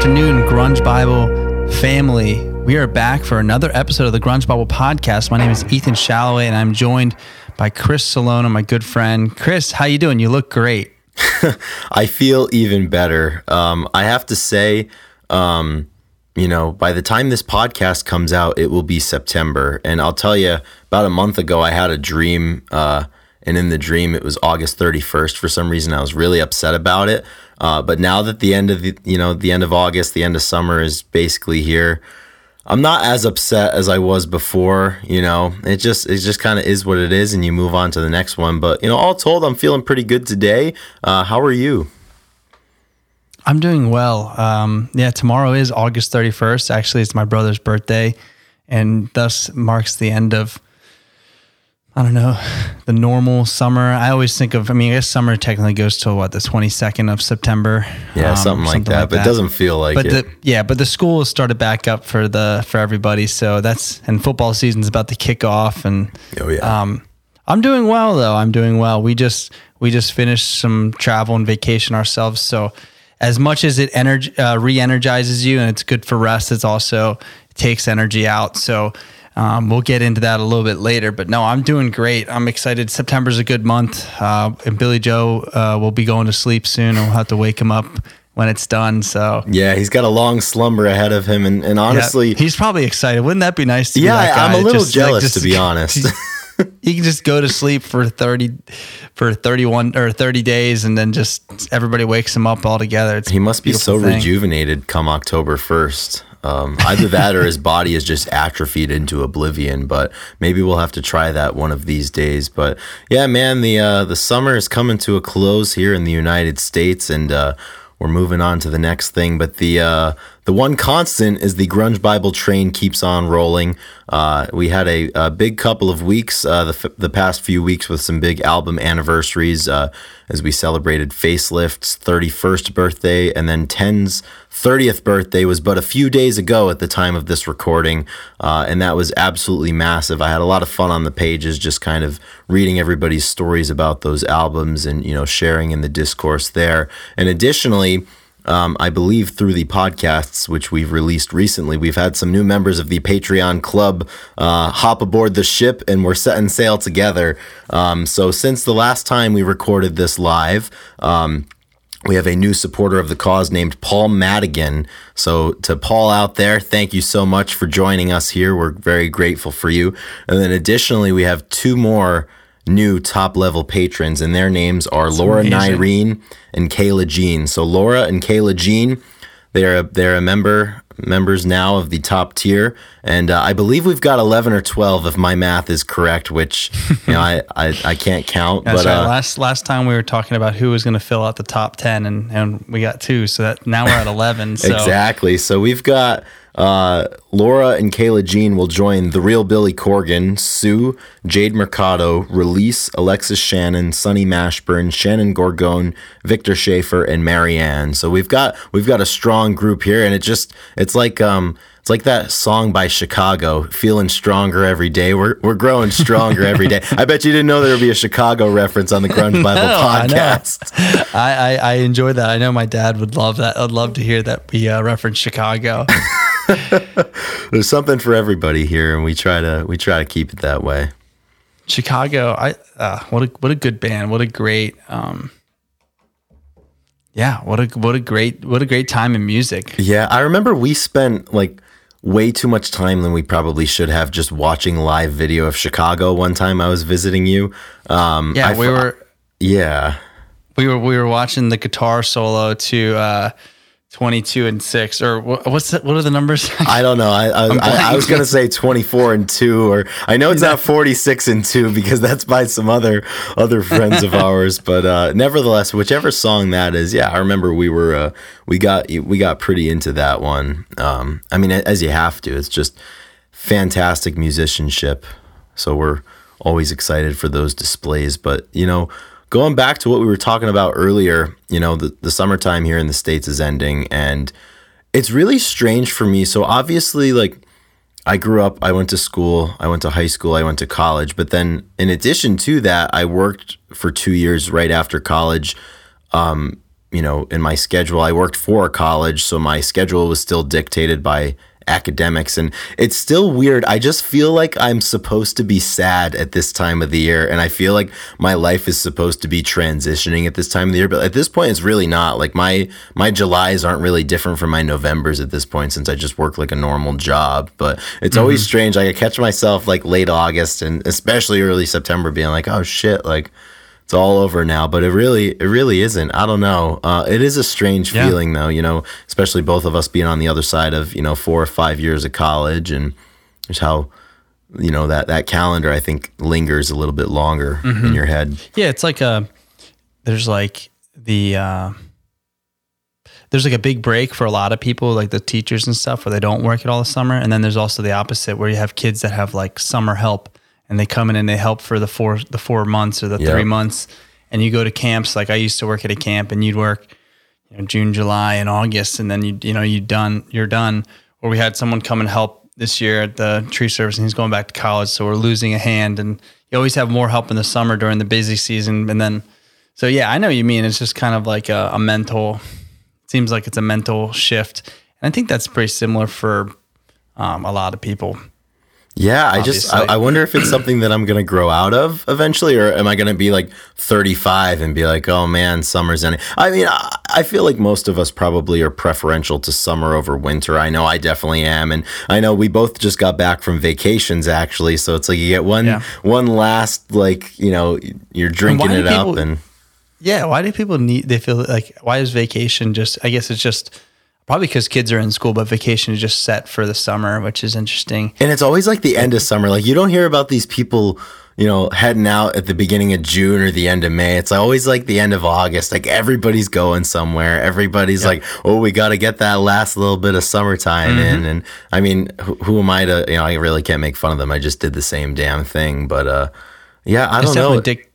Afternoon, Grunge Bible family. We are back for another episode of the Grunge Bible podcast. My name is Ethan Shalloway, and I'm joined by Chris Salona, my good friend. Chris, how you doing? You look great. I feel even better. Um, I have to say, um, you know, by the time this podcast comes out, it will be September. And I'll tell you, about a month ago, I had a dream. Uh, and in the dream, it was August 31st. For some reason, I was really upset about it. Uh, but now that the end of the, you know, the end of August, the end of summer is basically here. I'm not as upset as I was before. You know, it just it just kind of is what it is, and you move on to the next one. But you know, all told, I'm feeling pretty good today. Uh, how are you? I'm doing well. Um, yeah, tomorrow is August 31st. Actually, it's my brother's birthday, and thus marks the end of I don't know, the normal summer. I always think of, I mean, I guess summer technically goes till what, the 22nd of September? Yeah, um, something, like, something that, like but that. it doesn't feel like but it. The, yeah, but the school has started back up for the, for everybody. So that's, and football season's about to kick off. And, oh, yeah. Um, I'm doing well though. I'm doing well. We just, we just finished some travel and vacation ourselves. So as much as it energy, uh, re-energizes you and it's good for rest, it's also it takes energy out. So, um, we'll get into that a little bit later, but no, I'm doing great. I'm excited. September's a good month, uh, and Billie Joe uh, will be going to sleep soon. and We'll have to wake him up when it's done. So yeah, he's got a long slumber ahead of him, and, and honestly, yeah, he's probably excited. Wouldn't that be nice? To yeah, I'm a little just, jealous like, just, to be honest. he can just go to sleep for 30 for 31 or 30 days and then just everybody wakes him up all together it's he must be so thing. rejuvenated come october 1st um, either that or his body is just atrophied into oblivion. But maybe we'll have to try that one of these days. But yeah, man, the uh, the summer is coming to a close here in the United States, and uh, we're moving on to the next thing. But the uh, the one constant is the grunge Bible train keeps on rolling. Uh, we had a, a, big couple of weeks, uh, the, f- the past few weeks, with some big album anniversaries uh, as we celebrated Facelift's 31st birthday, and then Ten's 30th birthday was but a few days ago at the time of this recording, uh, and that was absolutely massive. I had a lot of fun on the pages, just kind of reading everybody's stories about those albums and you know sharing in the discourse there. And additionally um, I believe through the podcasts which we've released recently, we've had some new members of the Patreon club uh, hop aboard the ship and we're setting sail together. Um, so since the last time we recorded this live, um, we have a new supporter of the cause named Paul Madigan. So, to Paul out there, thank you so much for joining us here. We're very grateful for you. And then, additionally, we have two more new top level patrons, and their names are That's Laura amazing. Nyreen and Kayla Jean. So Laura and Kayla Jean, they're a, they're a member members now of the top tier, and uh, I believe we've got eleven or twelve if my math is correct, which you know I, I, I can't count. That's but right. uh, last last time we were talking about who was going to fill out the top ten, and and we got two, so that now we're at eleven. So. exactly. So we've got uh, Laura and Kayla Jean will join the real Billy Corgan, Sue, Jade Mercado, Release, Alexis Shannon, Sunny Mashburn, Shannon Gorgone, Victor Schaefer, and Marianne. So we've got we've got a strong group here, and it just it's like um it's like that song by Chicago, feeling stronger every day. We're we're growing stronger every day. I bet you didn't know there would be a Chicago reference on the Grunge Bible no, podcast. I, I, I enjoy that. I know my dad would love that. I'd love to hear that we uh, reference Chicago. There's something for everybody here, and we try to we try to keep it that way. Chicago, I uh, what a what a good band. What a great um, yeah, what a what a great what a great time in music. Yeah, I remember we spent like way too much time than we probably should have just watching live video of Chicago. One time I was visiting you. Um, yeah, I, we were. Yeah, we were we were watching the guitar solo to. Uh, 22 and 6 or what's that, what are the numbers? I don't know. I I, I, I was going to say 24 and 2 or i know it's not 46 and 2 because that's by some other other friends of ours but uh, nevertheless whichever song that is yeah i remember we were uh, we got we got pretty into that one. Um, i mean as you have to it's just fantastic musicianship. So we're always excited for those displays but you know going back to what we were talking about earlier, you know, the, the summertime here in the States is ending and it's really strange for me. So obviously, like, I grew up, I went to school, I went to high school, I went to college. But then, in addition to that, I worked for two years right after college, um, you know, in my schedule, I worked for a college, so my schedule was still dictated by academics and it's still weird. I just feel like I'm supposed to be sad at this time of the year and I feel like my life is supposed to be transitioning at this time of the year, but at this point it's really not. Like my my Julys aren't really different from my Novembers at this point since I just work like a normal job, but it's mm-hmm. always strange like I catch myself like late August and especially early September being like, "Oh shit, like it's all over now but it really it really isn't i don't know uh, it is a strange yeah. feeling though you know especially both of us being on the other side of you know four or five years of college and just how you know that that calendar i think lingers a little bit longer mm-hmm. in your head yeah it's like a there's like the uh there's like a big break for a lot of people like the teachers and stuff where they don't work it all the summer and then there's also the opposite where you have kids that have like summer help and they come in and they help for the four the four months or the yep. three months and you go to camps like I used to work at a camp and you'd work you know, June, July, and August, and then you you know you done you're done. Or we had someone come and help this year at the tree service, and he's going back to college, so we're losing a hand. And you always have more help in the summer during the busy season, and then so yeah, I know you mean. It's just kind of like a, a mental. Seems like it's a mental shift, and I think that's pretty similar for um, a lot of people. Yeah, I just I, I, wonder if it's something that I'm gonna grow out of eventually, or am I gonna be like 35 and be like, oh man, summer's ending? I mean, I, I feel like most of us probably are preferential to summer over winter. I know I definitely am, and I know we both just got back from vacations actually, so it's like you get one yeah. one last like you know you're drinking it people, up and yeah. Why do people need? They feel like why is vacation just? I guess it's just Probably because kids are in school, but vacation is just set for the summer, which is interesting. And it's always like the end of summer. Like you don't hear about these people, you know, heading out at the beginning of June or the end of May. It's always like the end of August. Like everybody's going somewhere. Everybody's yep. like, oh, we got to get that last little bit of summertime mm-hmm. in. And I mean, who, who, am I to, you know, I really can't make fun of them. I just did the same damn thing. But uh, yeah, I don't know. Dic-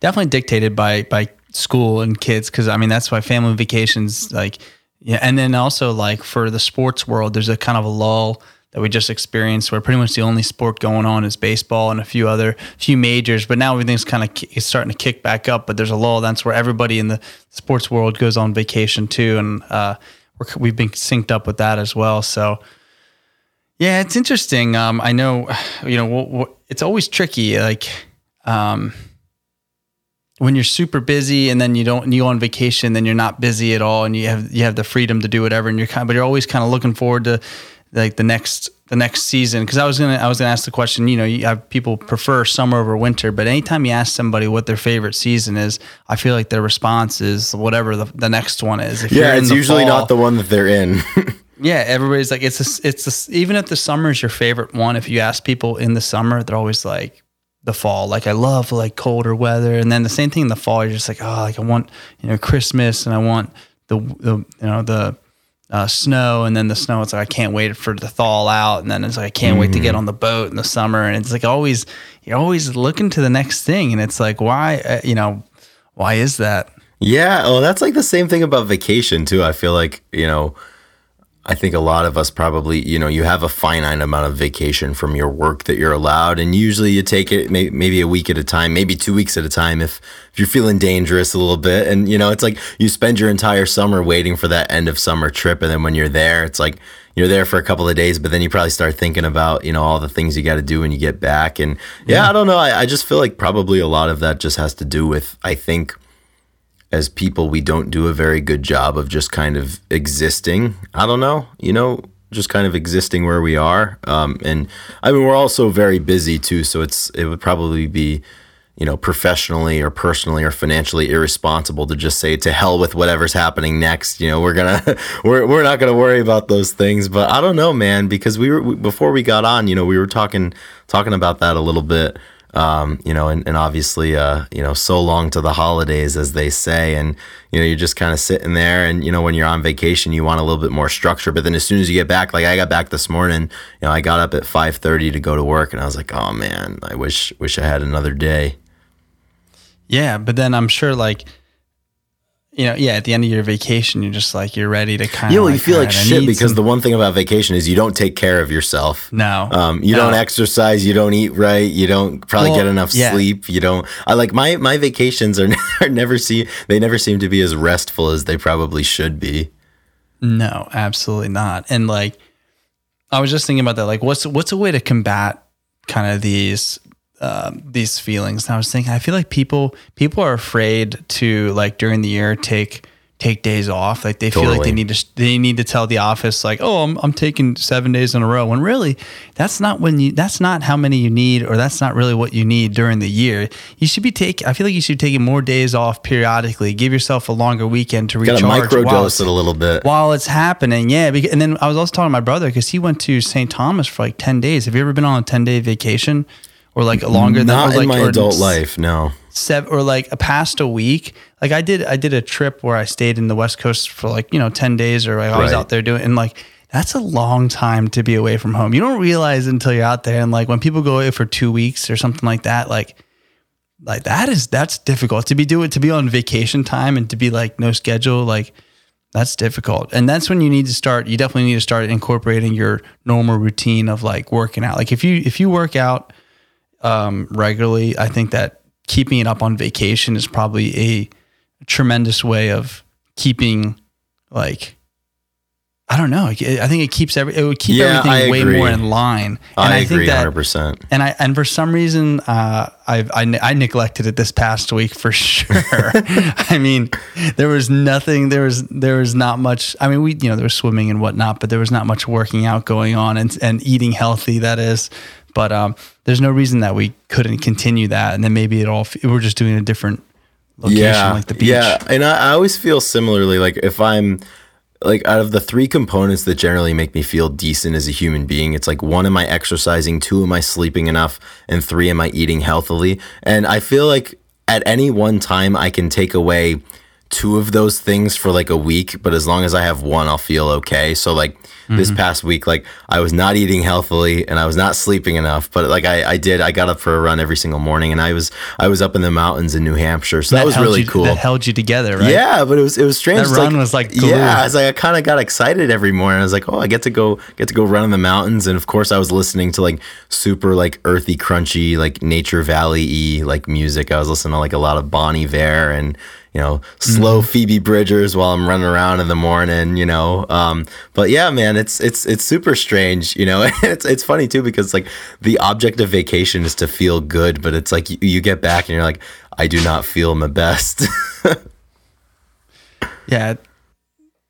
definitely dictated by by school and kids because I mean that's why family vacations like yeah, and then also like for the sports world, there's a kind of a lull that we just experienced where pretty much the only sport going on is baseball and a few other few majors but now everything's kind of starting to kick back up but there's a lull. That's where everybody in the sports world goes on vacation too and uh, we have been synced up with that as well so. Yeah it's interesting um, i know you know it's always tricky like um, when you're super busy and then you don't you go on vacation then you're not busy at all and you have you have the freedom to do whatever and you're kind of, but you're always kind of looking forward to like the next the next season. Because I was gonna I was gonna ask the question you know you have people prefer summer over winter but anytime you ask somebody what their favorite season is I feel like their response is whatever the, the next one is. If yeah it's usually fall, not the one that they're in. Yeah everybody's like it's a, it's a, even if the summer is your favorite one if you ask people in the summer they're always like the fall. Like I love like colder weather, and then the same thing in the fall. You're just like, oh, like I want you know Christmas, and I want the the you know the uh, snow, and then the snow. It's like I can't wait for it to thaw out, and then it's like I can't mm-hmm. wait to get mm-hmm. on the boat in the summer, and it's like always you're always looking to the next thing, and it's like why uh, you know why is that? Yeah, oh, that's like the same thing about vacation too. I feel like you know I think a lot of us probably, you know, you have a finite amount of vacation from your work that you're allowed, and usually you take it may, maybe a week at a time, maybe two weeks at a time if, if you're feeling dangerous a little bit. And, you know, it's like you spend your entire summer waiting for that end of summer trip. And then when you're there, it's like you're there for a couple of days, but then you probably start thinking about, you know, all the things you got to do when you get back. And yeah, yeah I don't know. I, I just feel like probably a lot of that just has to do with, I think, as people, we don't do a very good job of just kind of existing. I don't know, you know, just kind of existing where we are. Um, and I mean, we're also very busy too, so it's it would probably be, you know, professionally or personally or financially irresponsible to just say to hell with whatever's happening next. You know, we're gonna we're we're not gonna worry about those things. But I don't know, man, because we were before we got on, you know, we were talking talking about that a little bit. Um, you know, and, and obviously, uh, you know, so long to the holidays, as they say. And, you know, you're just kind of sitting there. And, you know, when you're on vacation, you want a little bit more structure. But then as soon as you get back, like I got back this morning, you know, I got up at 5.30 to go to work. And I was like, oh, man, I wish, wish I had another day. Yeah. But then I'm sure, like, you know, yeah, at the end of your vacation, you're just like you're ready to kind of. You know, like, you feel like shit because some-" the one thing about vacation is you don't take care of yourself. no, Um, you no. don't exercise, you don't eat right, you don't probably Well, get enough yeah. sleep. You don't. I like my my vacations are, are never see they never seem to be as restful as they probably should be. No, absolutely not. And like, I was just thinking about that. Like, what's what's a way to combat kind of these um, these feelings? And I was thinking, I feel like people people are afraid to like during the year take take days off. Like they feel like they need to they need to tell the office like, oh, I'm I'm taking seven days in a row. When really, that's not when you that's not how many you need, or that's not really what you need during the year. You should be taking. I feel like you should be taking more days off periodically. Give yourself a longer weekend to Got recharge. to micro while dose it a little bit. while it's happening. Yeah. bec- And then I was also talking to my brother because he went to St. Thomas for like 10 days. Have you ever been on a 10 day vacation or like a longer than Not like, in my or adult life, no. Seven, or like a past a week. Like I did, I did a trip where I stayed in the West Coast for like, you know, 10 days or like I was Right. out there doing, and like, that's a long time to be away from home. You don't realize until you're out there. And like when people go away for two weeks or something like that, like, like that is, that's difficult to be doing, to be on vacation time and to be like no schedule. Like, that's difficult. And that's when you need to start, you definitely need to start incorporating your normal routine of like working out. Like if you if you work out um regularly, I think that keeping it up on vacation is probably a tremendous way of keeping like I don't know. I think it keeps every it would keep Yeah, everything I way agree. more in line. And I, agree think that 100%. and I and for some reason uh, I, I I neglected it this past week for sure. I mean, there was nothing. There was there was not much. I mean, we you know there was swimming and whatnot, but there was not much working out going on and and eating healthy. That is, but um, there's no reason that we couldn't continue that. And then maybe it all we're just doing a different location like the beach. Yeah, and I, I always feel similarly. Like if I'm like out of the three components that generally make me feel decent as a human being, it's like one, am I exercising? Two, am I sleeping enough? And three, am I eating healthily? And I feel like at any one time I can take away two of those things for like a week, but as long as I have one, I'll feel okay. So like this mm-hmm. past week, like I was not eating healthily and I was not sleeping enough, but like I, I did, I got up for a run every single morning and I was, I was up in the mountains in New Hampshire. So that, was really you, cool. That held you together, right? Yeah, but it was it was strange. That It's run was like glue. yeah, I was like I kind of got excited every morning. I was like, oh, I get to go get to go run in the mountains, and of course I was listening to like super like earthy, crunchy, like Nature Valley y like music. I was listening to like a lot of Bon Iver and you know slow Mm-hmm. Phoebe Bridgers while I'm running around in the morning. You know, um, but yeah, man, it's it's it's super strange. You know, it's it's funny too because like the object of vacation is to feel good, but it's like you, you get back and you're like. I do not feel my best. yeah.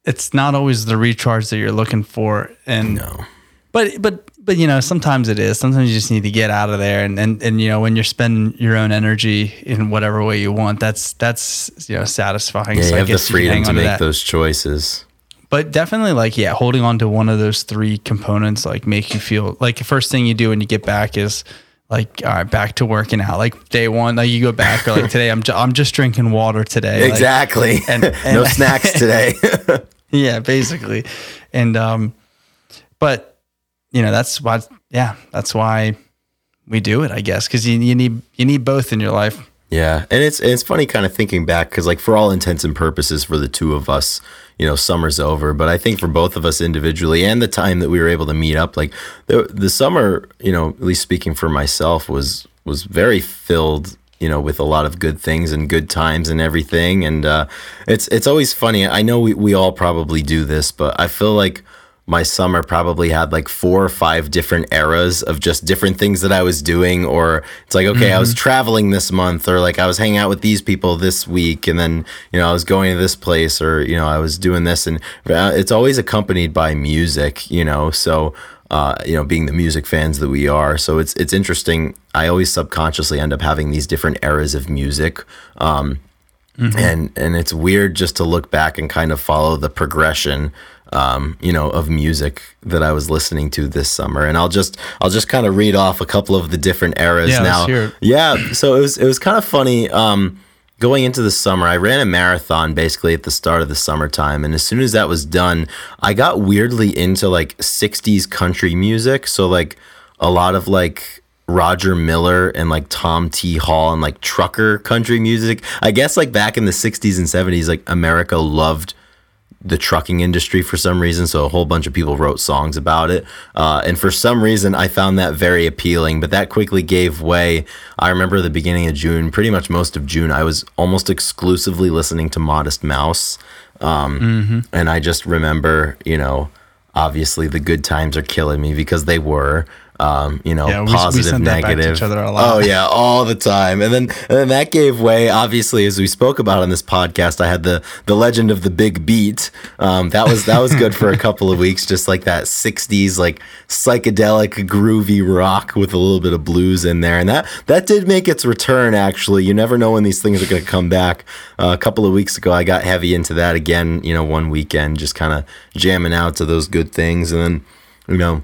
It's not always the recharge that you're looking for, and no. but but but you know sometimes it is. Sometimes you just need to get out of there. And and, and you know when you're spending your own energy in whatever way you want that's that's you know satisfying. Yeah, So you I have the freedom to make those choices. but definitely like yeah holding on to one of those three components like make you feel like the first thing you do when you get back is like all right back to working out. Like day one like you go back or like today i'm, ju- I'm just drinking water today. Like, Exactly. and- no snacks today. yeah basically. And um but you know that's why yeah that's why we do it i guess because you, you need you need both in your life yeah, and it's it's funny kind of thinking back because like for all intents and purposes, for the two of us, you know, summer's over. But I think for both of us individually and the time that we were able to meet up, like the the summer, you know, at least speaking for myself, was was very filled you know with a lot of good things and good times and everything and uh, it's it's always funny i know we, we all probably do this but i feel like my summer probably had like four or five different eras of just different things that I was doing. Or it's like, okay, I was traveling this month, or like I was hanging out with these people this week, and then, you know, I was going to this place, or, you know, I was doing this. And uh, it's always accompanied by music, you know, so. Uh, you know, being the music fans that we are, so it's it's interesting. I always subconsciously end up having these different eras of music, um, and and it's weird just to look back and kind of follow the progression um, you know of music that I was listening to this summer. And I'll just I'll just kind of read off a couple of the different eras Yeah, now. yeah so it was it was kind of funny um, going into the summer I ran a marathon basically at the start of the summertime. And as soon as that was done I got weirdly into like 60s country music. So like a lot of like Roger Miller and like Tom T. Hall and like trucker country music. I guess like back in the 60s and 70s, like America loved the trucking industry for some reason. So a whole bunch of people wrote songs about it. Uh, and for some reason, I found that very appealing, but that quickly gave way. I remember the beginning of June, pretty much most of June, I was almost exclusively listening to Modest Mouse. Um, mm-hmm. And I just remember, you know, obviously the good times are killing me because they were um, you know, yeah, we, positive, we negative. Oh yeah, all the time. And then and then that gave way. Obviously, as we spoke about on this podcast, I had the the legend of the big beat. Um, that was that was good for a couple of weeks, just like that '60s like psychedelic groovy rock with a little bit of blues in there, and that that did make its return. Actually, you never know when these things are going to come back. Uh, a couple of weeks ago, I got heavy into that again. You know, one weekend, just kind of jamming out to those good things, and then you know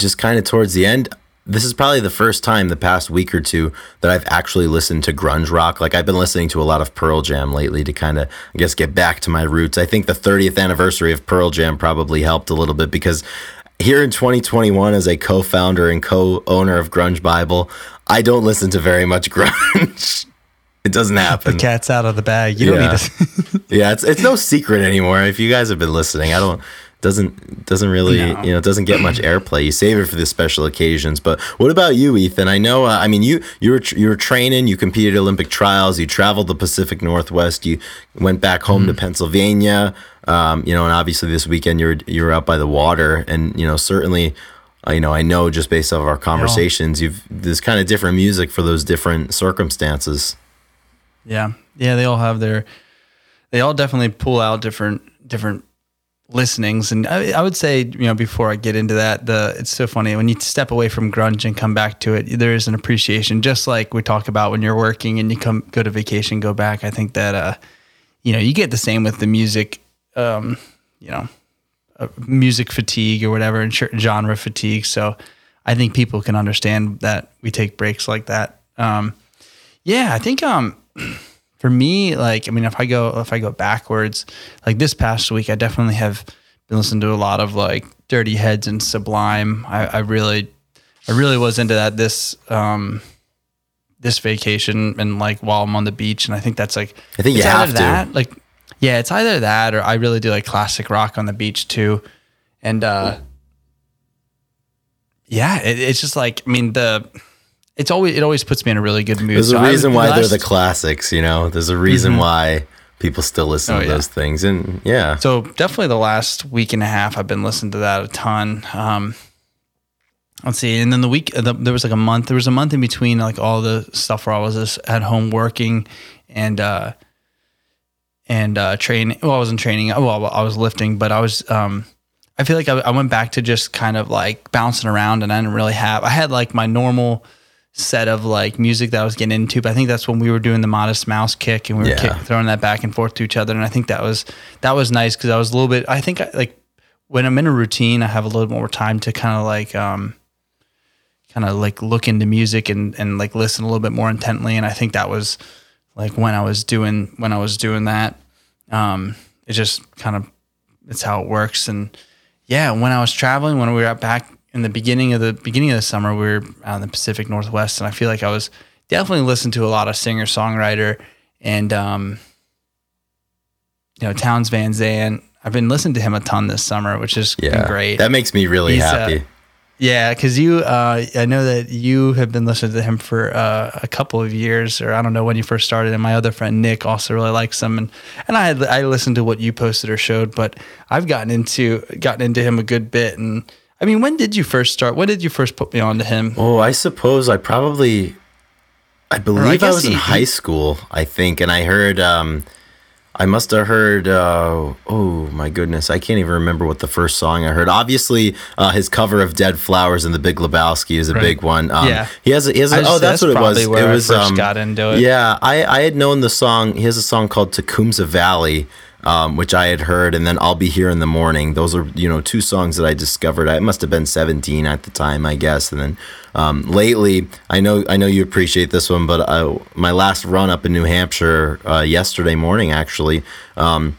just kind of towards the end, this is probably the first time the past week or two that I've actually listened to grunge rock. Like I've been listening to a lot of Pearl Jam lately to kind of, I guess, get back to my roots. I think the 30th anniversary of Pearl Jam probably helped a little bit because here in 2021, as a co founder and co owner of Grunge Bible, I don't listen to very much grunge. It doesn't happen. The cat's out of the bag. You yeah. don't need to. yeah, it's it's no secret anymore. If you guys have been listening, I don't doesn't doesn't really no. you know doesn't get much airplay. You save it for the special occasions. But what about you, Ethan? I know. Uh, I mean, you you were you were training. You competed at Olympic trials. You traveled the Pacific Northwest. You went back home mm-hmm. to Pennsylvania. Um, you know, and obviously this weekend you're you're out by the water, and you know certainly. Uh, you know, I know just based off our conversations, you've there's kind of different music for those different circumstances. Yeah, yeah, they all have their, they all definitely pull out different different listenings. And I, I, would say you know before i get into that the it's so funny when you step away from grunge and come back to it there is an appreciation. Just like we talk about when you're working and you come go to vacation go back i think that uh you know you get the same with the music um you know uh, music fatigue or whatever and genre fatigue. So i think people can understand that we take breaks like that. Um yeah i think um for me, like, I mean, if I go, if I go backwards, like this past week, I definitely have been listening to a lot of like Dirty Heads and Sublime. I, I really, I really was into that this, um, this vacation and like while I'm on the beach. And I think that's like, I think you have to. That, like, yeah, it's either that or I really do like classic rock on the beach too. And, uh, yeah, it, it's just like, I mean, the, it's always it always puts me in a really good mood. There's so a reason why they're the classics, you know. There's a reason mm-hmm. why people still listen oh, to yeah. those things, and yeah. So definitely the last week and a half, I've been listening to that a ton. Um, let's see, and then the week the, there was like a month. There was a month in between, like all the stuff where I was just at home working, and uh, and uh, training. Well, I wasn't training. Well, I was lifting, but I was. Um, I feel like I, I went back to just kind of like bouncing around, and I didn't really have. I had like my normal set of like music that I was getting into. But I think that's when we were doing the Modest Mouse kick and we were yeah. kick, throwing that back and forth to each other. And I think that was that was nice because I was a little bit. I think I, like when I'm in a routine, I have a little more time to kind of like um kind of like look into music and and like listen a little bit more intently. And I think that was like when I was doing when I was doing that. Um, it just kind of it's how it works. And yeah, when I was traveling, when we were back in the beginning of the beginning of the summer, we were out in the Pacific Northwest, and I feel like I was definitely listening to a lot of singer songwriter and um, you know Townes Van Zandt. I've been listening to him a ton this summer, which is yeah, great. That makes me really He's, uh, happy. Uh, yeah, because you, uh, I know that you have been listening to him for uh, a couple of years, or I don't know when you first started. And my other friend Nick also really likes him, and and I I listened to what you posted or showed, but I've gotten into gotten into him a good bit, and I mean, when did you first start? When did you first put me on to him? Oh, I suppose I probably, I believe I, I, was he, in high school, I think, and I heard, um, I must have heard, uh, oh my goodness, I can't even remember what the first song I heard. Obviously, uh, his cover of Dead Flowers and The Big Lebowski is a right. big one. Um, yeah, he has, a, he has. A, oh, that's, that's, what it was. it was. um, got into it. Yeah, I, I had known the song. He has a song called Tecumseh Valley um, which I had heard, and then I'll Be Here in the Morning. Those are, you know, two songs that I discovered. I must have been 17 at the time, I guess. And then um, lately, I know I know you appreciate this one, but I, my last run up in New Hampshire uh, yesterday morning, actually, um,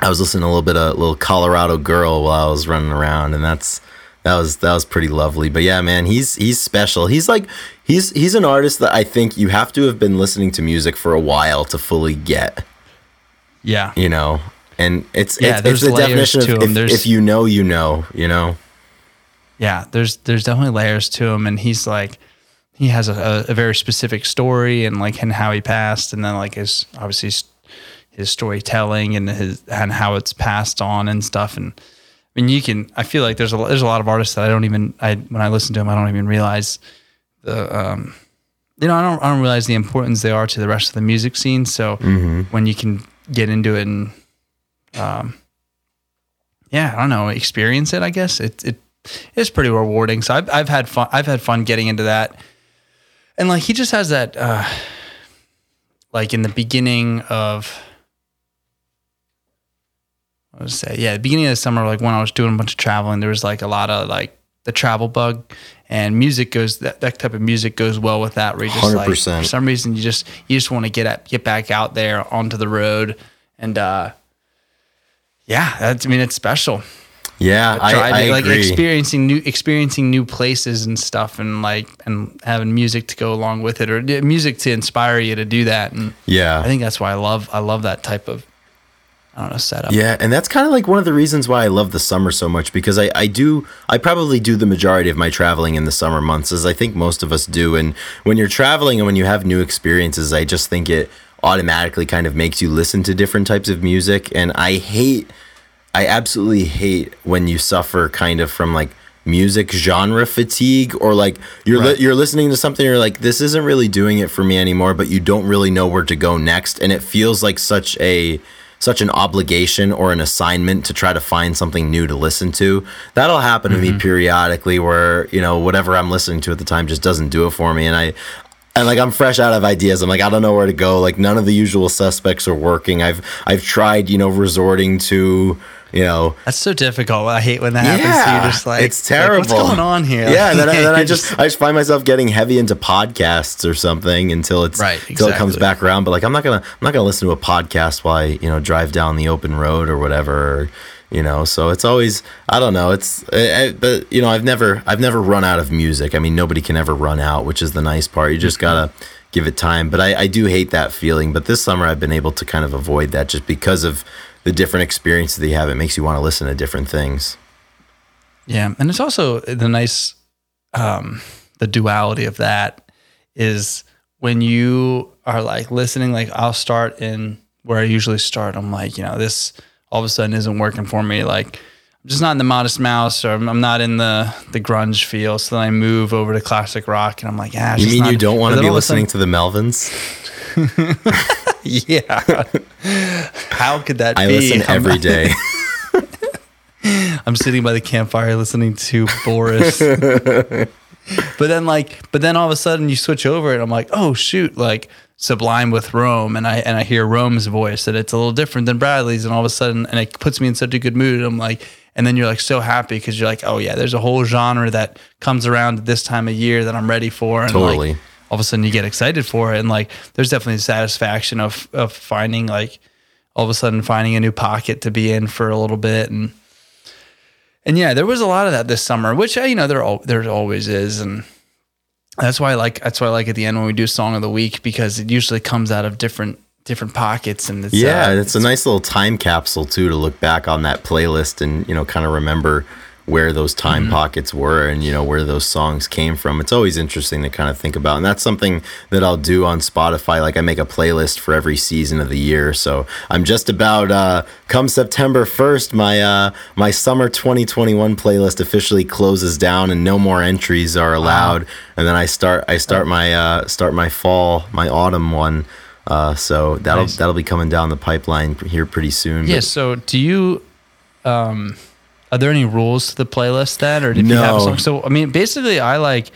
I was listening to a little bit of little Colorado Girl while I was running around, and that's that was that was pretty lovely. But yeah, man, he's he's special. He's like he's he's an artist that I think you have to have been listening to music for a while to fully get. Yeah. You know, and it's Yeah, it's, it's there's the layers definition to of him. if, There's- if you know, you know. You know. yeah there's there's definitely layers to him and he's like he has a, a, very specific story and like and how he passed and then like his obviously his, his storytelling and his and how it's passed on and stuff and I mean you can I feel like there's a there's a lot of artists that I don't even I when I listen to them I don't even realize the um you know I don't I don't realize the importance they are to the rest of the music scene so when you can get into it and um yeah I don't know experience it I guess it it it's pretty rewarding. So I've I've had fun. I've had fun getting into that, and like he just has that, uh, like in the beginning of, I would say, yeah, the beginning of the summer, like when I was doing a bunch of traveling, there was like a lot of like the travel bug, and music goes that that type of music goes well with that. Where just 100%. for some reason you just you just want to get at get back out there onto the road, and uh, yeah, that's I mean it's special Yeah, I, I driving, like agree. experiencing new experiencing new places and stuff, and like and having music to go along with it, or music to inspire you to do that. And yeah, I think that's why I love I love that type of I don't know setup. Yeah, and that's kind of like one of the reasons why I love the summer so much because I, I do I probably do the majority of my traveling in the summer months as I think most of us do. And when you're traveling and when you have new experiences, I just think it automatically kind of makes you listen to different types of music. And I hate I absolutely hate when you suffer kind of from like music genre fatigue or like you're li- you're listening to something you're like this isn't really doing it for me anymore but you don't really know where to go next and it feels like such a such an obligation or an assignment to try to find something new to listen to that'll happen to me mm-hmm. periodically where you know whatever I'm listening to at the time just doesn't do it for me and I and like I'm fresh out of ideas. I'm like I don't know where to go. Like none of the usual suspects are working. I've I've tried, you know, resorting to, you know, That's so difficult. I hate when that happens. to you just like it's like, terrible. What's going on here? Yeah, then, I, then I just I just find myself getting heavy into podcasts or something until it's Right, until it comes back around. But like I'm not gonna I'm not gonna listen to a podcast while I you know drive down the open road or whatever. You know, so it's always I don't know. It's eh, eh, but you know I've never I've never run out of music. I mean nobody can ever run out, which is the nice part. You just gotta give it time. But I, I do hate that feeling. But this summer I've been able to kind of avoid that just because of the different experiences that you have. It makes you want to listen to different things. Yeah, and it's also the nice, um, the duality of that is when you are like listening. Like I'll start in where I usually start. I'm like, you know, this all of a sudden isn't working for me. Like I'm just not in the Modest Mouse, or I'm not in the the grunge feel. So then I move over to classic rock, and I'm like, yeah. You mean not- you don't want to be all of a listening sudden- to the Melvins? Yeah. How could that I be? listen I'm every not- day. I'm sitting by the campfire listening to Boris. but then like but then all of a sudden you switch over and I'm like, "Oh shoot, like Sublime with Rome." And I and I hear Rome's voice and it's a little different than Bradley's and all of a sudden and it puts me in such a good mood. I'm like and then you're like so happy because you're like, "Oh yeah, there's a whole genre that comes around this time of year that I'm ready for." And Totally. like all of a sudden you get excited for it. And like there's definitely satisfaction of of finding like all of a sudden finding a new pocket to be in for a little bit. And and yeah, there was a lot of that this summer, which you know there al- there always is, and that's why I like that's why I like at the end when we do song of the week because it usually comes out of different different pockets. And it's yeah, uh, it's a nice little time capsule too to look back on that playlist and you know kind of remember where those time Mm-hmm. pockets were and you know where those songs came from. It's always interesting to kind of think about, and that's something that I'll do on Spotify. Like I make a playlist for every season of the year, so I'm just about uh, come September first, my uh, my summer 2021 playlist officially closes down, and no more entries are allowed. And then I start I start my uh, start my fall my autumn one. Uh, so that'll Nice. that'll be coming down the pipeline here pretty soon. yeah. But So do you um are there any rules to the playlist then or did you have a song? So I mean basically I like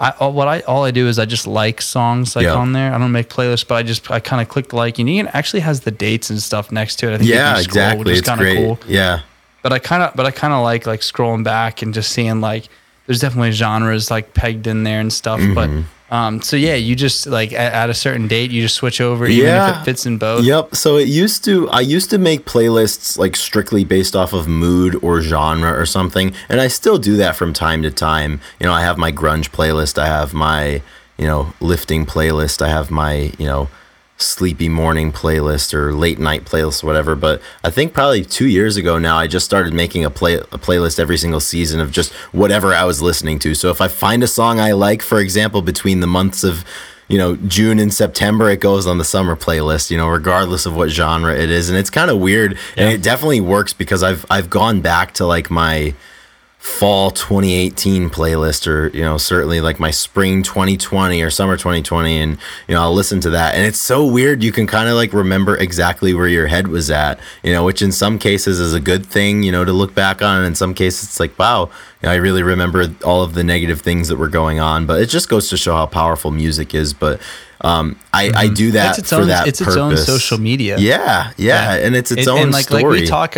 I all, what I all I do is I just like songs like Yeah. on there. I don't make playlists, but I just I kind of click like and it actually has the dates and stuff next to it. I think you yeah, can scroll, exactly. which is It's kind of cool. Yeah. but I kind of but I kind of like like scrolling back and just seeing like there's definitely genres like pegged in there and stuff. But mm-hmm. Um, so yeah, you just like at, at, a certain date, you just switch over, even yeah. if it fits in both. Yep. So it used to, I used to make playlists like strictly based off of mood or genre or something, and I still do that from time to time. You know, I have my grunge playlist, I have my, you know, lifting playlist, I have my, you know, sleepy morning playlist or late night playlist or whatever but i think probably two years ago now i just started making a play a playlist every single season of just whatever i was listening to so if i find a song i like for example between the months of you know june and september it goes on the summer playlist you know regardless of what genre it is and it's kind of weird yeah. and it definitely works because i've i've gone back to like my fall 2018 playlist or you know certainly like my spring 2020 or summer 2020 and you know I'll listen to that and it's so weird you can kind of like remember exactly where your head was at you know which in some cases is a good thing you know to look back on and in some cases it's like wow you know, I really remember all of the negative things that were going on but it just goes to show how powerful music is but um, I, mm-hmm. I do that it's for own, that it's purpose. its own social media yeah yeah, yeah. and it's its and, own and like, story like we talk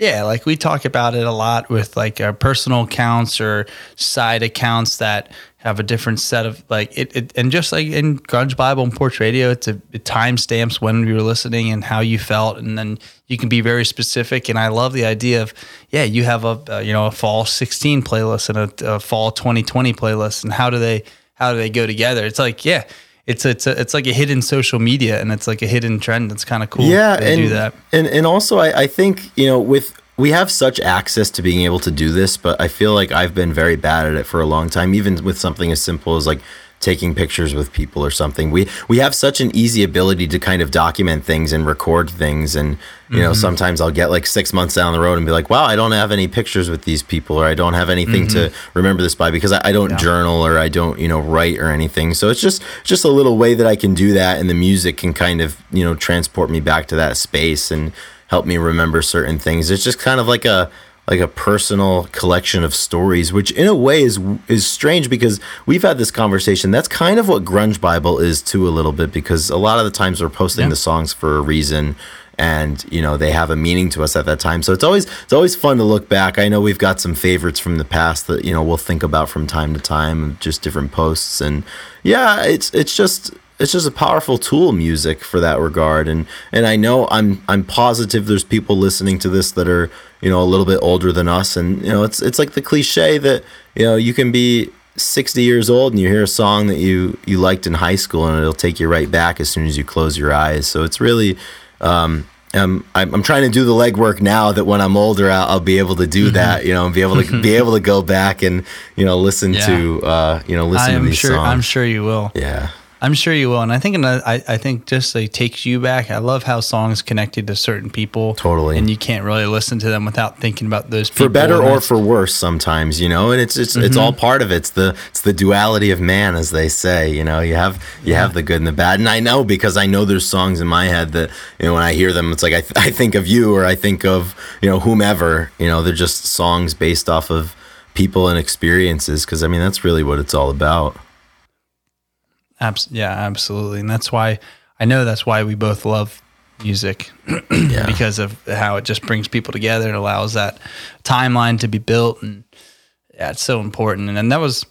yeah, like we talk about it a lot with like our personal accounts or side accounts that have a different set of like it, it and just like in Grunge Bible and Porch Radio, it's a it timestamps when you were listening and how you felt, and then you can be very specific. And I love the idea of yeah, you have a, a you know a fall sixteen playlist and a, a fall twenty twenty playlist, and how do they how do they go together? It's like yeah it's it's a, it's like a hidden social media and it's like a hidden trend. It's kind of cool. Yeah, and do that. And and also I, I think you know with we have such access to being able to do this, but I feel like I've been very bad at it for a long time. Even with something as simple as like taking pictures with people or something. We we have such an easy ability to kind of document things and record things and you mm-hmm. know sometimes I'll get like 6 months down the road and be like, "Wow, I don't have any pictures with these people or I don't have anything mm-hmm. to remember this by because I, I don't yeah. journal or I don't, you know, write or anything." So it's just just a little way that I can do that and the music can kind of, you know, transport me back to that space and help me remember certain things. It's just kind of like a like a personal collection of stories, which in a way is is strange because we've had this conversation. That's kind of what Grunge Bible is too a little bit because a lot of the times we're posting yeah. the songs for a reason and you know they have a meaning to us at that time. So it's always it's always fun to look back. I know we've got some favorites from the past that you know we'll think about from time to time, just different posts and yeah, it's it's just it's just a powerful tool music for that regard and and I know I'm I'm positive there's people listening to this that are you know a little bit older than us and you know it's it's like the cliche that you know you can be 60 years old and you hear a song that you you liked in high school and it'll take you right back as soon as you close your eyes so it's really um, um, I'm, I'm trying to do the legwork now that when I'm older, I'll, I'll be able to do mm-hmm. that, you know, and be able to be able to go back and you know listen yeah. to uh, you know listen to these sure, songs. I'm sure you will. Yeah. I'm sure you will, and I think another, I, I think just like takes you back. I love how songs connected to certain people, totally, and you can't really listen to them without thinking about those people. For better or for worse, sometimes you know, and it's it's mm-hmm. it's all part of it. It's the it's the duality of man, as they say. You know, you have you have the good and the bad, and I know because I know there's songs in my head that you know when I hear them, it's like I th- I think of you or I think of you know whomever. You know, they're just songs based off of people and experiences because I mean that's really what it's all about. Abs- yeah, absolutely. And that's why I know that's why we both love music yeah. because of how it just brings people together and allows that timeline to be built. And yeah, it's so important. And, and that was,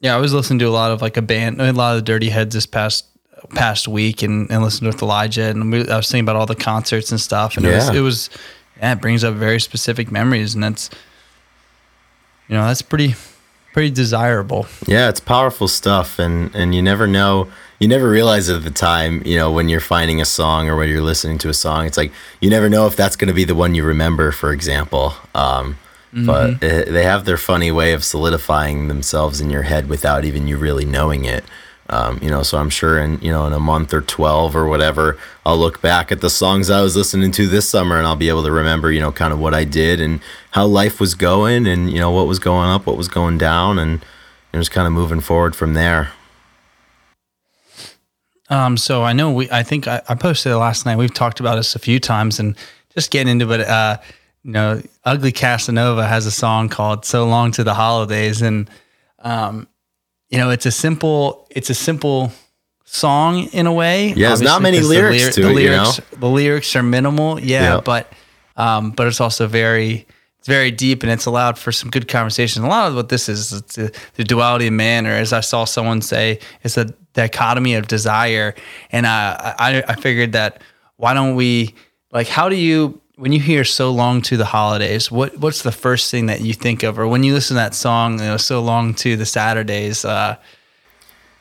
yeah, I was listening to a lot of like a band, a lot of the Dirty Heads this past past week and, and listened with Elijah. And we, I was thinking about all the concerts and stuff. And yeah. it was, it was, yeah, it brings up very specific memories. And that's, you know, that's pretty, pretty desirable. Yeah, it's powerful stuff, and and you never know. You never realize at the time, you know, when you're finding a song or when you're listening to a song. It's like you never know if that's going to be the one you remember, for example. Um, mm-hmm. But it, they have their funny way of solidifying themselves in your head without even you really knowing it. Um, you know, so I'm sure in you know in a month or twelve or whatever, I'll look back at the songs I was listening to this summer, and I'll be able to remember you know kind of what I did and how life was going, and you know what was going up, what was going down, and, and just kind of moving forward from there. Um, so I know we, I think I, I, posted it last night. We've talked about this a few times, and just getting into it. Uh, you know, Ugly Casanova has a song called "So Long to the Holidays," and um, you know, it's a simple, it's a simple song in a way. Yeah, there's not many lyrics the, lyri- to the it. Lyrics, you know? the lyrics are minimal. Yeah, but um, but it's also very, it's very deep and it's allowed for some good conversation. A lot of what this is, is the, the duality of man, or as I saw someone say, it's a dichotomy of desire. And I, I, I figured that why don't we, like, how do you, when you hear so long to the holidays, what what's the first thing that you think of, or when you listen to that song, you know, so long to the Saturdays, uh,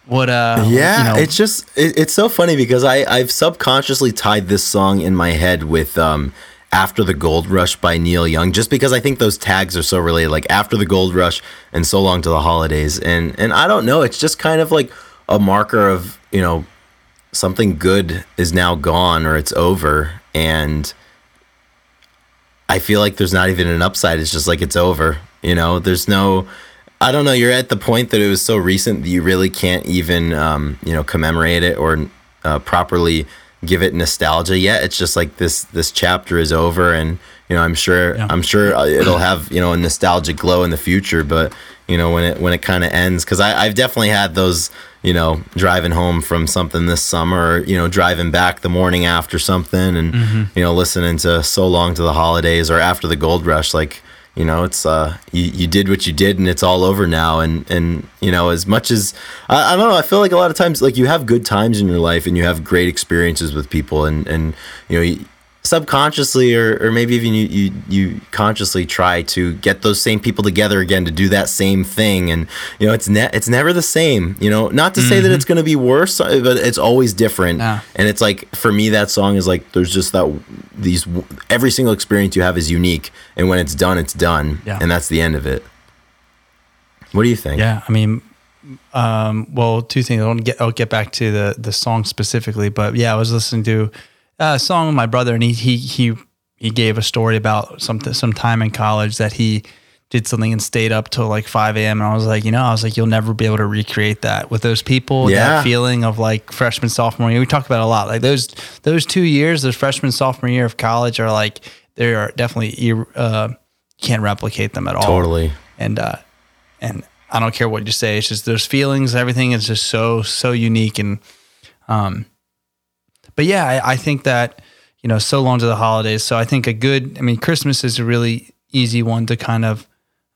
what uh yeah you know, it's just it, it's so funny because i i've subconsciously tied this song in my head with um after the gold rush by neil young just because i think those tags are so related like after the gold rush and so long to the holidays and and i don't know it's just kind of like a marker of you know something good is now gone or it's over and i feel like there's not even an upside it's just like it's over you know there's no I don't know. You're at the point that it was so recent that you really can't even, um, you know, commemorate it or uh, properly give it nostalgia yet. It's just like this this chapter is over, and you know, I'm sure yeah. I'm sure uh, it'll have you know a nostalgic glow in the future. But you know, when it when it kind of ends, because I've definitely had those, you know, driving home from something this summer, or, you know, driving back the morning after something, and mm-hmm. you know, listening to so long to the holidays or after the gold rush, like you know it's uh you, you did what you did and it's all over now and and you know as much as I, I don't know i feel like a lot of times like you have good times in your life and you have great experiences with people and and you know subconsciously or, or maybe even you, you you consciously try to get those same people together again to do that same thing and you know it's ne- it's never the same you know not to mm-hmm. say that it's mm-hmm. going to be worse uh, but it's always different yeah. and it's like for me that song is like there's just that these every single experience you have is unique and when it's done it's done yeah. and that's the end of it what do you think yeah i mean um, well two things i'll get i'll get back to the the song specifically but yeah i was listening to a song with my brother, and he he he he gave a story about something some time in college that he did something and stayed up till like 5 a.m. And I was like, you know, I was like, you'll never be able to recreate that with those people. Yeah. That feeling of like freshman, sophomore year. We talk about a lot. Like those those two years, those freshman, sophomore year of college are like they are definitely you uh, can't replicate them at all. Totally. And uh, and I don't care what you say. It's just those feelings, everything is just so so unique and um but yeah, I, I, think that you know, so long to the holidays. So I think a good, I mean, Christmas is a really easy one to kind of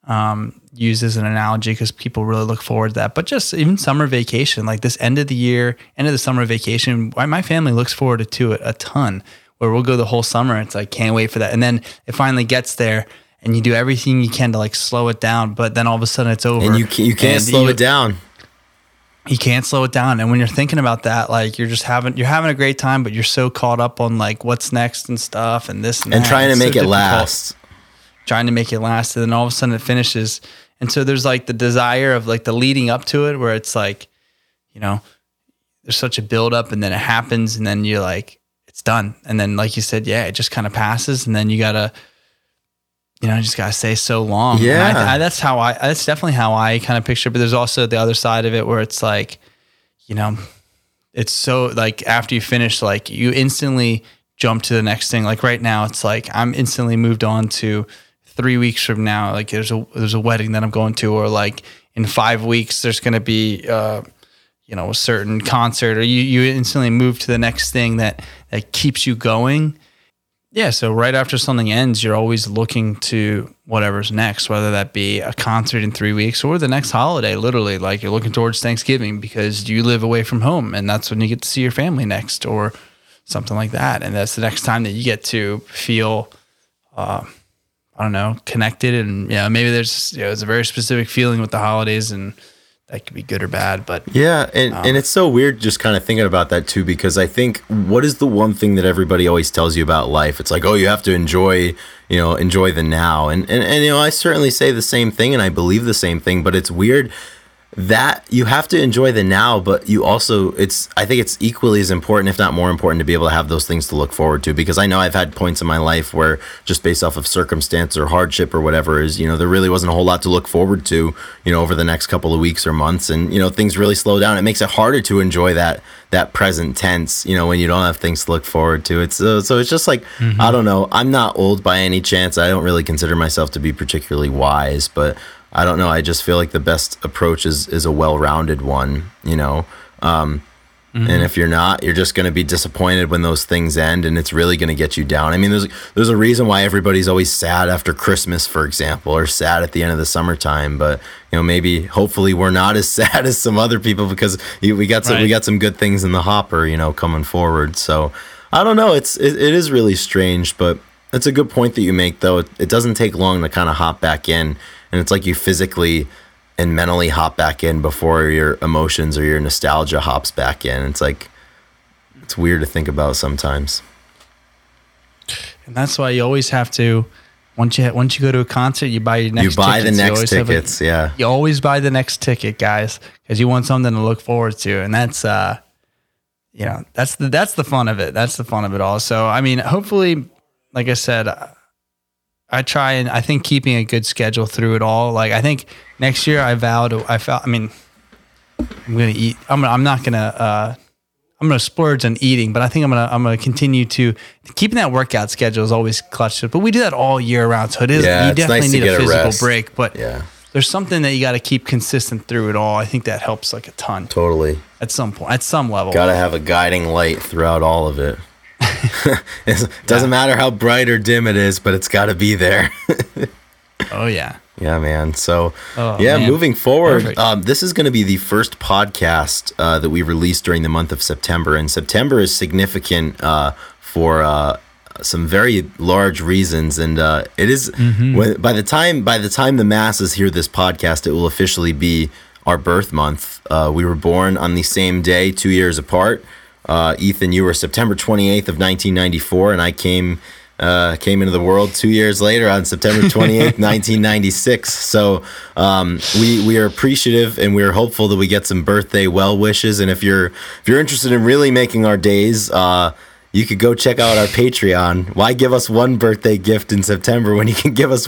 um, use as an analogy because people really look forward to that. But just even summer vacation, like this end of the year, end of the summer vacation, my family looks forward to it a ton. Where we'll go the whole summer. It's like can't wait for that, and then it finally gets there, and you do everything you can to like slow it down. But then all of a sudden it's over, and you can, you can't slow you, it down you can't slow it down. And when you're thinking about that, like you're just having you're having a great time, but you're so caught up on like what's next and stuff and this and, and trying to it's make so it last. Trying to make it last, and then all of a sudden it finishes. And so there's like the desire of like the leading up to it, where it's like, you know, there's such a build up, and then it happens, and then you're like, it's done. And then like you said, yeah, it just kind of passes, and then you gotta you know, I just gotta stay so long. Yeah, I, I, that's how I. That's definitely how I kind of picture. But there's also the other side of it where it's like, you know, it's so like after you finish, like you instantly jump to the next thing. Like right now, it's like I'm instantly moved on to three weeks from now. Like there's a there's a wedding that I'm going to, or like in five weeks there's gonna be. uh you know, a certain concert, or you, you instantly move to the next thing that that keeps you going yeah, so right after something ends, you're always looking to whatever's next, whether that be a concert in three weeks or the next holiday, literally. Like you're looking towards Thanksgiving because you live away from home and that's when you get to see your family next or something like that. And that's the next time that you get to feel, uh, I don't know, connected. And, you know, maybe there's, you know, it's a very specific feeling with the holidays and, that could be good or bad. But yeah, and, um, and it's so weird just kind of thinking about that too, because I think what is the one thing that everybody always tells you about life? It's like, oh, you have to enjoy, you know, enjoy the now. And, and, and, you know, I certainly say the same thing and I believe the same thing, but it's weird that you have to enjoy the now, but you also it's I think it's equally as important, if not more important, to be able to have those things to look forward to. Because I know I've had points in my life where just based off of circumstance or hardship or whatever is, you know, there really wasn't a whole lot to look forward to, you know, over the next couple of weeks or months. And, you know, things really slow down. It makes it harder to enjoy that that present tense, you know, when you don't have things to look forward to. It's uh, so it's just like mm-hmm. I don't know. I'm not old by any chance. I don't really consider myself to be particularly wise, but I don't know. I just feel like the best approach is is a well rounded one. You know, um, Mm-hmm. And if you're not, you're just going to be disappointed when those things end, and it's really going to get you down. I mean, there's there's a reason why everybody's always sad after Christmas, for example, or sad at the end of the summertime. But you know, maybe hopefully we're not as sad as some other people because we got some right. we got some good things in the hopper, you know, coming forward. So I don't know. It's it, it is really strange, but it's a good point that you make, though. It, it doesn't take long to kind of hop back in, and it's like you physically and mentally hop back in before your emotions or your nostalgia hops back in. It's like it's weird to think about sometimes. And that's why you always have to once you once you go to a concert, you buy your next. You buy tickets. the next tickets, a, yeah. You always buy the next ticket, guys, because you want something to look forward to, and that's uh, you know, that's the that's the fun of it. That's the fun of it all. So, I mean, hopefully, like I said, I try and I think keeping a good schedule through it all. Like I think next year I vowed I felt I mean I'm gonna eat I'm I'm not gonna uh, I'm gonna splurge on eating, but I think I'm gonna I'm gonna continue to keeping that workout schedule is always clutch. But we do that all year round, so it is yeah, you definitely nice need a physical a break. But yeah. there's something that you got to keep consistent through it all. I think that helps like a ton. Totally. At some point, at some level, got to have a guiding light throughout all of it. It doesn't yeah. matter how bright or dim it is, but it's got to be there. oh yeah. Yeah, man. So, oh, yeah, man. moving forward, um, this is going to be the first podcast uh, that we released during the month of September, and September is significant uh, for uh, some very large reasons. And uh, it is, mm-hmm. when, by the time by the time the masses hear this podcast, it will officially be our birth month. Uh, we were born on the same day, two years apart. Uh, Ethan, you were September 28th of 1994, and I came uh, came into the world two years later on September 28th, 1996. So um, we we are appreciative and we are hopeful that we get some birthday well wishes. And if you're if you're interested in really making our days. Uh, you could go check out our Patreon. Why give us one birthday gift in September when you can give us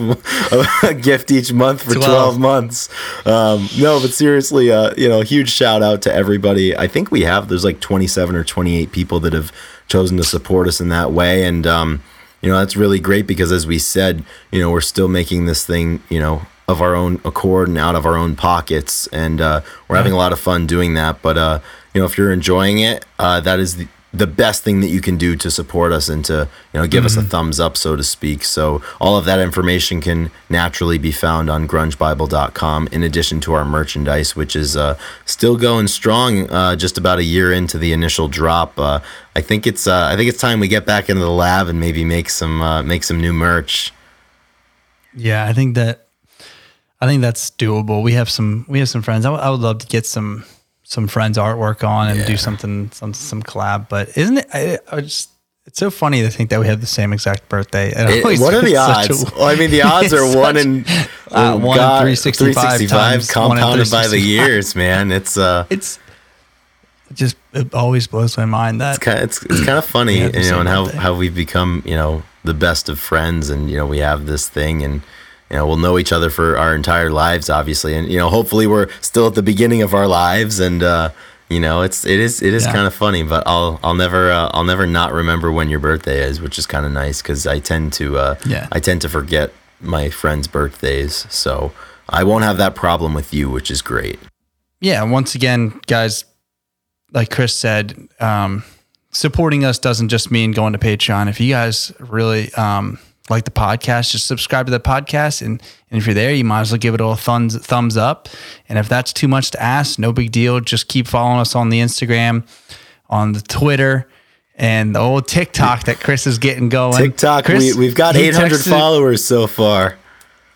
a gift each month for 12, 12 months? Um, no, but seriously, uh, you know, huge shout out to everybody. I think we have, there's like 27 or 28 people that have chosen to support us in that way. And, um, you know, that's really great because as we said, you know, we're still making this thing, you know, of our own accord and out of our own pockets. And uh, we're having a lot of fun doing that. But, uh, you know, if you're enjoying it, uh, that is the, the best thing that you can do to support us and to you know give mm-hmm. us a mm-hmm. thumbs up so to speak so all of that information can naturally be found on grungebible.com in addition to our merchandise which is uh, still going strong uh, just about a year into the initial drop uh, i think it's uh, i think it's time we get back into the lab and maybe make some uh, make some new merch yeah i think that i think that's doable we have some we have some friends I, w- I would love to get some some friends' artwork on and yeah. do something some some collab. But isn't it? I, I just it's so funny to think that we have the same exact birthday. It, what are the odds? A, well, I mean, the odds are one in uh, one in three sixty five compounded by the years, man. It's uh, it's it just it always blows my mind that it's kind of, it's, it's kind of funny, you know, and how how we've become you know the best of friends, and you know we have this thing and you know we'll know each other for our entire lives obviously. And you know hopefully we're still at the beginning of our lives and uh, you know it's it is it is yeah. kind of funny but i'll i'll never uh, i'll never not remember when your birthday is which is kind of nice because i tend to uh, yeah. I tend to forget my friends birthdays. So i won't have that problem with you which is great. Yeah once again guys like chris said um, supporting us doesn't just mean going to patreon. If you guys really um, like the podcast, just subscribe to the podcast. And, and if you're there, you might as well give it a thumbs, thumbs up. And if that's too much to ask, no big deal. Just keep following us on the Instagram, on the Twitter, and the old TikTok that Chris is getting going. TikTok, Chris, we, have got 800 texted, followers so far.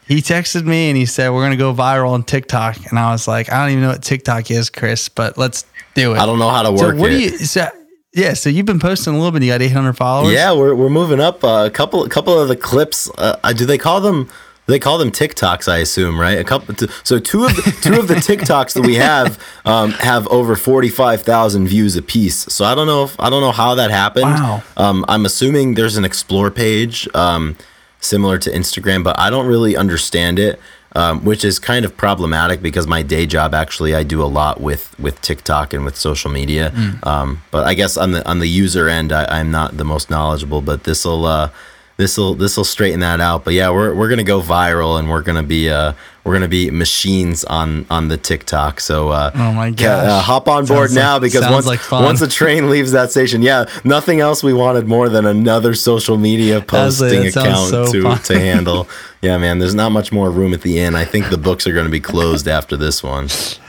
He texted me and he said, We're going to go viral on TikTok. And I was like, I don't even know what TikTok is, Chris, but let's do it. I don't know how to work so what it. Do you, so yeah, so you've been posting a little bit. You got 800 followers. Yeah, we're, we're moving up. Uh, a couple a couple of the clips. Uh, do they call them? They call them TikToks, I assume, right? A couple. So two of the, two of the TikToks that we have um, have over forty five thousand views a piece. So I don't know if I don't know how that happened. Wow. Um, I'm assuming there's an explore page um, similar to Instagram, but I don't really understand it um, which is kind of problematic because my day job actually I do a lot with with TikTok and with social media. Mm. Um, but I guess on the on the user end, I, am not the most knowledgeable. But this will uh, this will this will straighten that out. But yeah, we're we're gonna go viral and we're gonna be uh we're gonna be machines on on the TikTok. So uh, Oh my ca- uh, hop on board Sounds now like- because once like once the train leaves that station, yeah, nothing else we wanted more than another social media posting sounds account so to fun. to handle. Yeah, man, there's not much more room at the end. I think the books are going to be closed after this one.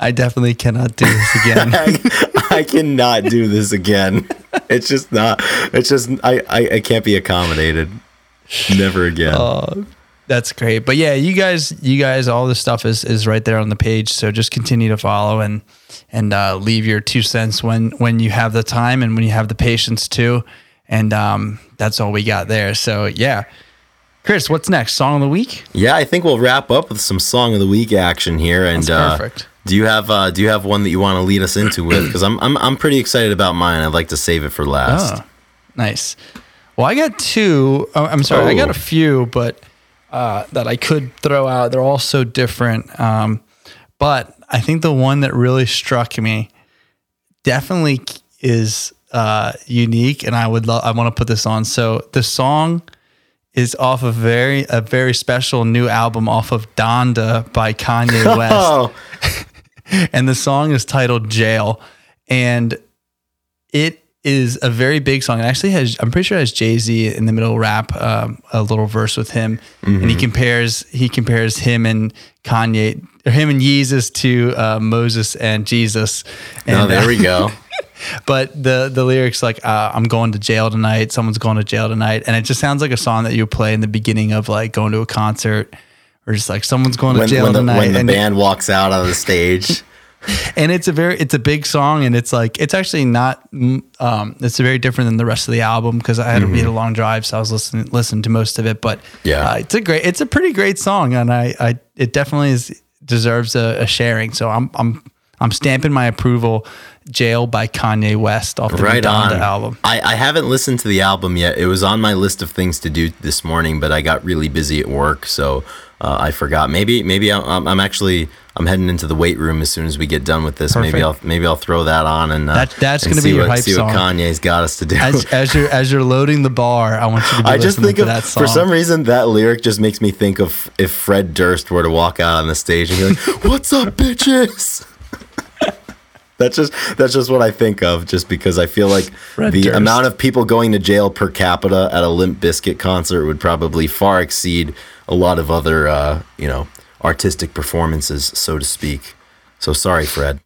I definitely cannot do this again. I, I cannot do this again. It's just not. It's just I, I, I can't be accommodated. Never again. Uh, That's great. But yeah, you guys, you guys, all this stuff is is right there on the page. So just continue to follow and and uh, leave your two cents when when you have the time and when you have the patience too. And um, that's all we got there. So yeah, Chris, what's next? Song of the week. yeah, I think we'll wrap up with some song of the week action here. And That's uh, perfect. Do you have uh, do you have one that you want to lead us into with? Because I'm, I'm I'm pretty excited about mine. I'd like to save it for last. Oh, nice. Well, I got two. oh, I'm sorry, I got Oh. a few, but uh, that I could throw out. They're all so different. Um, but I think the one that really struck me definitely is uh, unique, and I would love. I want to put this on. So the song is off a very a very special new album off of Donda by Kanye West Oh, and the song is titled Jail. And it is a very big song. It actually has, I'm pretty sure it has Jay Z in the middle rap um, a little verse with him, and he compares he compares him and Kanye, or him and Jesus to uh, Moses and Jesus. And, oh, there uh, we go. but the the lyrics like uh, I'm going to jail tonight. Someone's going to jail tonight, and it just sounds like a song that you play in the beginning of like going to a concert. Or just like someone's going to When, jail when the, tonight, when the and band walks out on the stage. and it's a very it's a big song and it's like it's actually not mm, um it's very different than the rest of the album because i had to be a long drive so i was listening listening to most of it but Mm-hmm. Yeah. uh, it's a great it's a pretty great song and i i it definitely is deserves a, a sharing so i'm i'm i'm stamping my approval jail by kanye west off the right Donda on. album. I, I haven't listened to the album yet. It was on my list of things to do this morning but i got really busy at work so uh, i forgot. Maybe maybe I'm, I'm actually i'm heading into the weight room as soon as we get done with this. Maybe i'll maybe i'll throw that on and uh, That- that's gonna be your what, hype see what song. kanye's got us to do. As, as you're as you're loading the bar i want you to be I just think to of that song for some reason that lyric just makes me think of if Fred Durst were to walk out on the stage and be like, "What's up, bitches?" That's just that's just what I think of, just because I feel like Fred the Durst. amount of people going to jail per capita at a Limp Bizkit concert would probably far exceed a lot of other, uh, you know, artistic performances, so to speak. So sorry, Fred.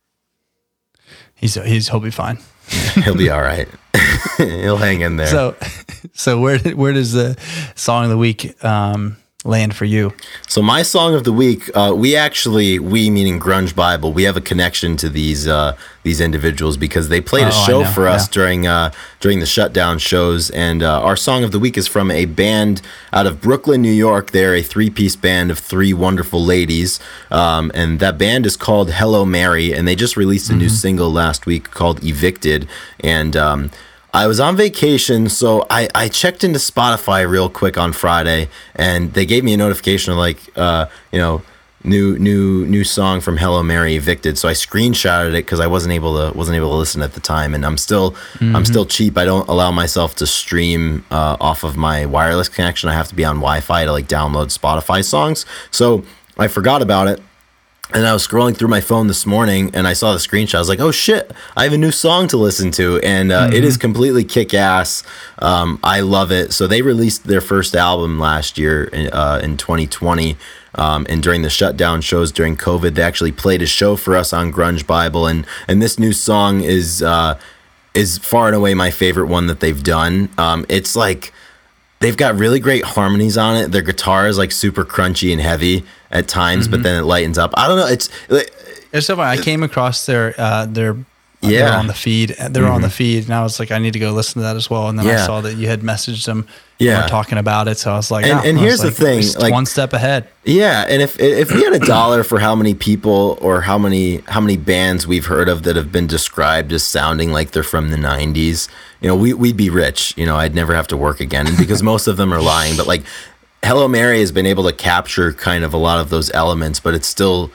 he's he's he'll be fine He'll be all right. He'll hang in there. So, so where where does the song of the week um, land for you? So my song of the week, uh, we actually, we meaning Grunge Bible, we have a connection to these uh, these individuals because they played a Oh, I show know, for us during uh, during the shutdown shows, and uh, our song of the week is from a band out of Brooklyn, New York. They're a three piece band of three wonderful ladies, um, and that band is called Hello Mary, and they just released a new Mm-hmm. single last week called Evicted, and um, I was on vacation, so I, I checked into Spotify real quick on Friday, and they gave me a notification of like, uh, you know, new new new song from Hello Mary Evicted. So I screenshotted it because I wasn't able to wasn't able to listen at the time, and I'm still I'm still cheap. I don't allow myself to stream uh, off of my wireless connection. I have to be on Wi-Fi to like download Spotify songs. So I forgot about it. And I was scrolling through my phone this morning and I saw the screenshot. I was like, oh shit, I have a new song to listen to. And uh, it is completely kick ass. Um, I love it. So they released their first album last year in, uh, in 2020. Um, and during the shutdown shows during COVID, they actually played a show for us on Grunge Bible. And, and this new song is, uh, is far and away my favorite one that they've done. Um, it's like, they've got really great harmonies on it. Their guitar is like super crunchy and heavy at times, Mm-hmm. but then it lightens up. I don't know. It's There's so I came across their uh, their Yeah. Mm-hmm. they're on the feed. They're on the feed, and I was like, I need to go listen to that as well. And then I saw that you had messaged them. Yeah. talking about it. So I was like, And- oh, and here's the thing, like- one step ahead. yeah. And if if we had a dollar for how many people or how many how many bands we've heard of that have been described as sounding like they're from the '90s, you know, we we'd be rich. You know, I'd never have to work again because most of them are lying. But like, Hello Mary has been able to capture kind of a lot of those elements, but it's still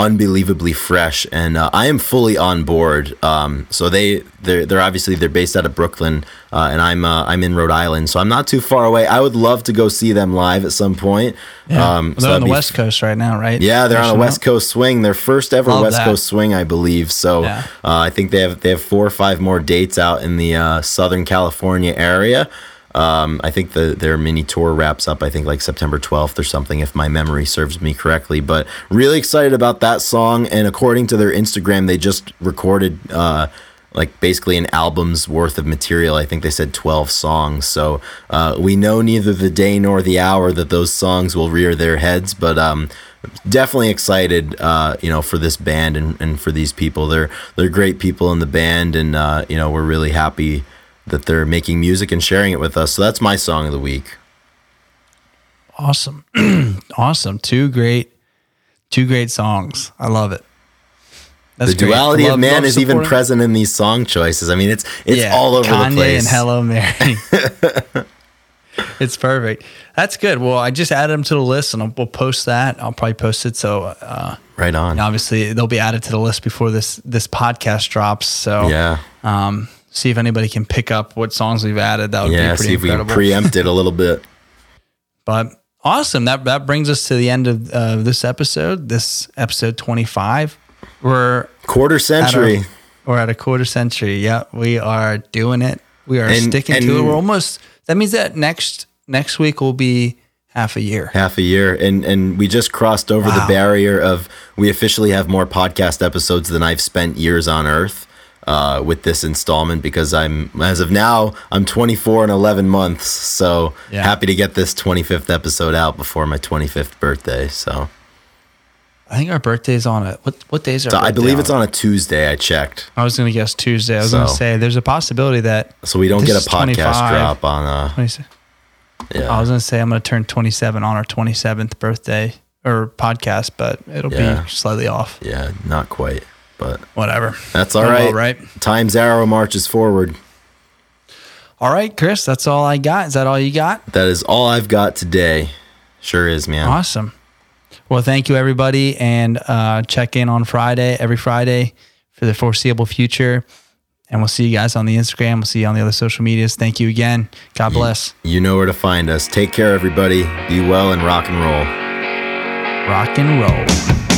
unbelievably fresh, and uh, I am fully on board. Um, so they they're, they're obviously they're based out of Brooklyn, uh, and I'm uh, I'm in Rhode Island, so I'm not too far away. I would love to go see them live at some point. Yeah. Um, Well, they're on the be West Coast right now, right? yeah, they're on a West up? Coast swing. Their first ever Love West that. Coast swing, I believe. So Yeah. uh, I think they have they have four or five more dates out in the uh, Southern California area. Um, I think the their mini tour wraps up. I think like September 12th or something, if my memory serves me correctly. But really excited about that song. And according to their Instagram, they just recorded. Uh, like basically an album's worth of material. I think they said 12 songs. So uh, we know neither the day nor the hour that those songs will rear their heads, but um, definitely excited, uh, you know, for this band and, and for these people. They're they're great people in the band, and uh, you know we're really happy that they're making music and sharing it with us. So that's my song of the week. Awesome. awesome. Two great, two great songs. I love it. That's the great. duality Love- of man is even present in these song choices. I mean, it's it's Yeah, all over Kanye the place. and Hello Mary. it's perfect. That's good. Well, I just added them to the list, and I'll, we'll post that. I'll probably post it. So uh, right on. obviously they'll be added to the list before this this podcast drops. So Yeah. um, see if anybody can pick up what songs we've added. That would Yeah, be pretty see if we can preempt it a little bit. But awesome. That that brings us to the end of uh, this episode. This episode twenty five. We're Quarter at century. our- we're at a quarter century. Yeah, we are doing it. We are And- sticking and- to it. We're almost. That means that next next week will be half a year. half a year and and we just crossed over the barrier of we officially have more podcast episodes than I've spent years on earth uh, with this installment because I'm as of now I'm 24 and 11 months so Yeah. happy to get this 25th episode out before my 25th birthday so, I think our birthday's on a what? What days are? so I believe it's on a Tuesday I checked I was gonna guess Tuesday. I was gonna say there's a possibility that so we don't get a podcast drop on uh 20, yeah I was gonna say I'm gonna turn 27 on our 27th birthday or podcast, but it'll Yeah. be slightly off. yeah not quite but Whatever. that's all right time's arrow marches forward All right, Chris. That's all I got. Is that all you got? that is all I've got today sure is man Awesome. Well, thank you, everybody, and uh, check in on Friday, every Friday, for the foreseeable future. And we'll see you guys on the Instagram. We'll see you on the other social medias. Thank you again. God bless. You know where to find us. Take care, everybody. Be well and rock and roll. Rock and roll.